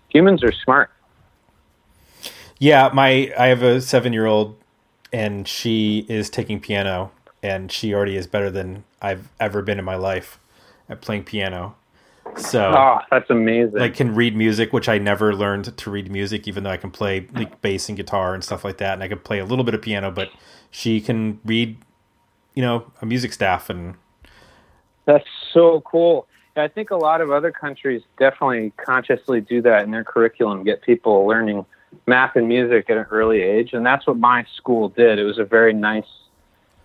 humans are smart. Yeah, my I have a seven year old, and she is taking piano, and she already is better than I've ever been in my life at playing piano. So. Oh, that's amazing. like can read music, which I never learned to read music, even though I can play like bass and guitar and stuff like that, and I can play a little bit of piano. But she can read, you know, a music staff, and that's so cool. I think a lot of other countries definitely consciously do that in their curriculum, get people learning math and music at an early age, and that's what my school did. It was a very nice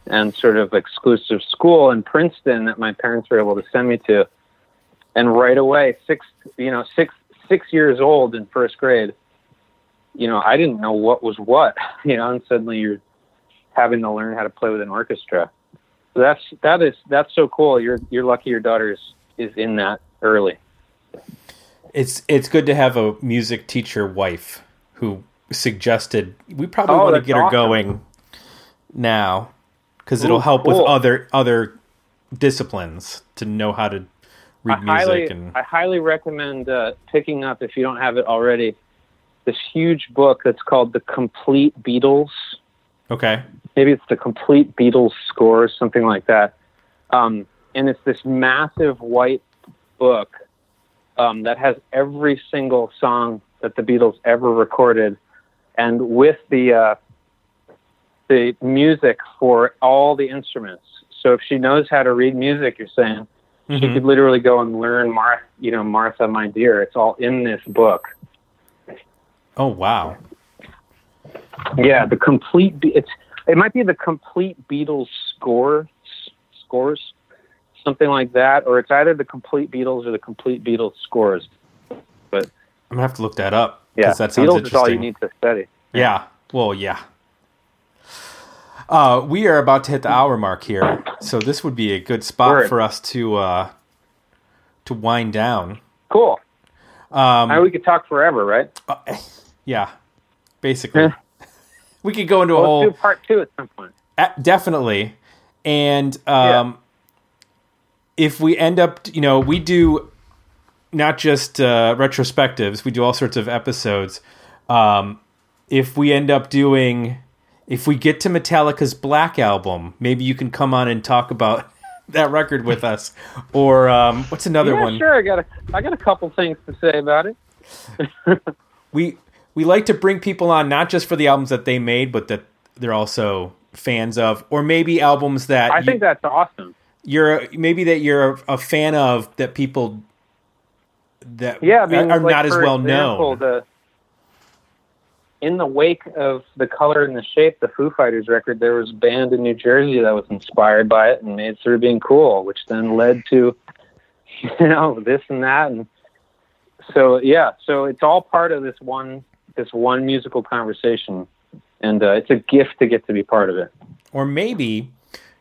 and sort of exclusive school in Princeton that my parents were able to send me to. And right away, six, you know, six six years old in first grade, you know, I didn't know what was what, you know, and suddenly you're having to learn how to play with an orchestra. So that's that is that's so cool. You're you're lucky your daughter is, is in that early. it's it's good to have a music teacher wife who suggested we probably Oh, want to get her going now because it'll help with other other disciplines to know how to read I music highly and I highly recommend uh, picking up if you don't have it already. this huge book that's called The Complete Beatles. Okay. Maybe it's The Complete Beatles Scores, something like that. Um, and it's this massive white book um, that has every single song that the Beatles ever recorded, and with the uh, the music for all the instruments. So if she knows how to read music, you're saying she Mhm. could literally go and learn Martha, you know, Martha, my dear. It's all in this book. Oh wow. Yeah, the complete. It's it might be the complete Beatles scores scores, something like that, or it's either the complete Beatles or the complete Beatles scores. I'm gonna have to look that up. yeah, that sounds Beatles interesting. is all you need to study. Yeah. Well, yeah. Uh, we are about to hit the hour mark here, so this would be a good spot Word. for us to uh, to wind down. Cool. Um, I, we could talk forever, right? uh, yeah, basically, we could go into a whole part two at some point. Uh, definitely. And um, if we end up, you know, we do not just uh, retrospectives, we do all sorts of episodes. Um, if we end up doing, if we get to Metallica's Black Album, maybe you can come on and talk about that record with us. Or um, what's another yeah, one? sure. I got a, I got a couple things to say about it. we we like to bring people on not just for the albums that they made, but that they're also fans of, or maybe albums that I you- think that's awesome. you're maybe that you're a fan of that people that Yeah, I mean, are like, not as well example, known. The, in the wake of the color and the shape, the Foo Fighters record, there was a band in New Jersey that was inspired by it and made Through Being Cool, which then led to, you know, this and that, and so yeah, so it's all part of this one this one musical conversation, and uh, it's a gift to get to be part of it. Or maybe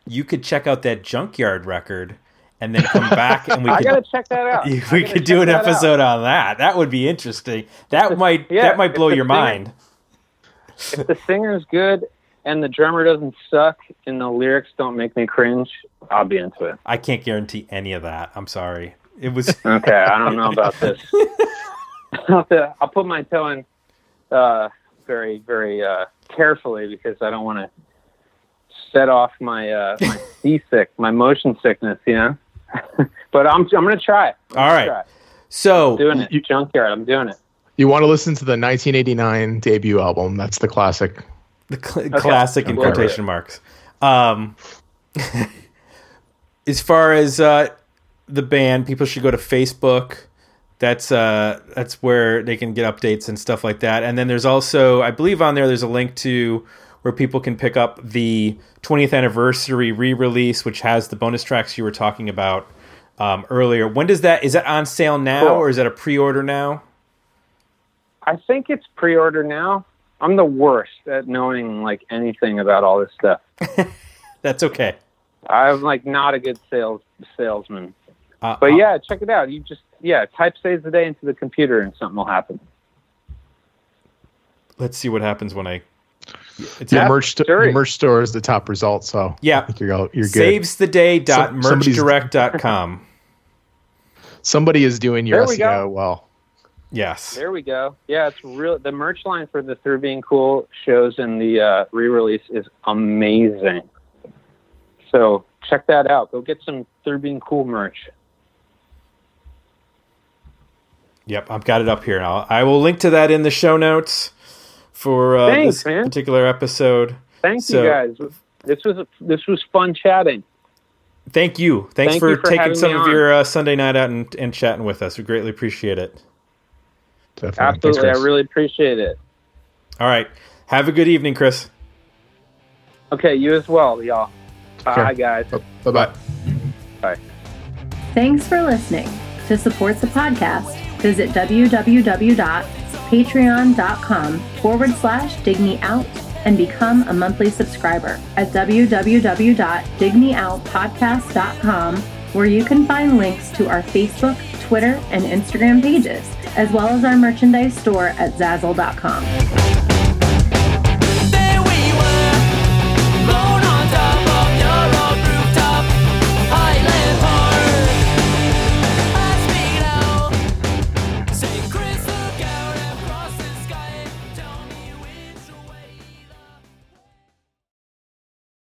you could check out that Junkyard record and then come back and we I gotta could check that out. We could do an that out. episode on that. That would be interesting. That might yeah, that might blow your singer- mind. if the singer's good and the drummer doesn't suck and the lyrics don't make me cringe, I'll be into it. I can't guarantee any of that. I'm sorry. It was Okay, I don't know about this. I'll, I'll put my toe in uh, very, very uh, carefully because I don't want to set off my uh, my seasick, my motion sickness, you know. but I'm I'm gonna try it. I'm All gonna right. try it. so doing it. you, Junkyard, I'm doing it. You want to listen to the 1989 debut album? That's the classic. the cl- classic in quotation marks. Um, as far as uh, the band, people should go to Facebook. That's uh, that's where they can get updates and stuff like that. And then there's also, I believe, on there there's a link to where people can pick up the 20th anniversary re-release, which has the bonus tracks you were talking about um, earlier. When does that? Is that on sale now, Cool. or is that a pre-order now? I think it's pre-order now. I'm the worst at knowing like anything about all this stuff. That's okay. I'm like not a good sales salesman. Uh, But uh, yeah, check it out. You just yeah, type saves the day into the computer and something will happen. let's see what happens when I. It's Your Yeah, merch, st- sure. your merch store is the top result, so I Yeah. think you're all- you're good. Savestheday.merchdirect.com. Somebody is doing your There we go. SEO well. yes. There we go. Yeah, it's real. The merch line for the Through Being Cool shows and the uh, re-release is amazing. So check that out. Go get some Through Being Cool merch. Yep, I've got it up here. I'll, I will link to that in the show notes for uh, Thanks, this man. particular episode. Thank So- you guys. This was this was fun chatting. Thank you. Thanks Thank for, you for taking some of your uh, Sunday night out and, and chatting with us. We greatly appreciate it. Definitely. Thanks, Absolutely, I really appreciate it. All right. Have a good evening, Chris. Okay, you as well, y'all. care. Bye, guys. Bye bye. Bye. Thanks for listening. To support the podcast, visit www.patreon.com forward slash digmeout and become a monthly subscriber at www.digmeoutpodcast.com where you can find links to our Facebook, Twitter, and Instagram pages, as well as our merchandise store at zazzle.com.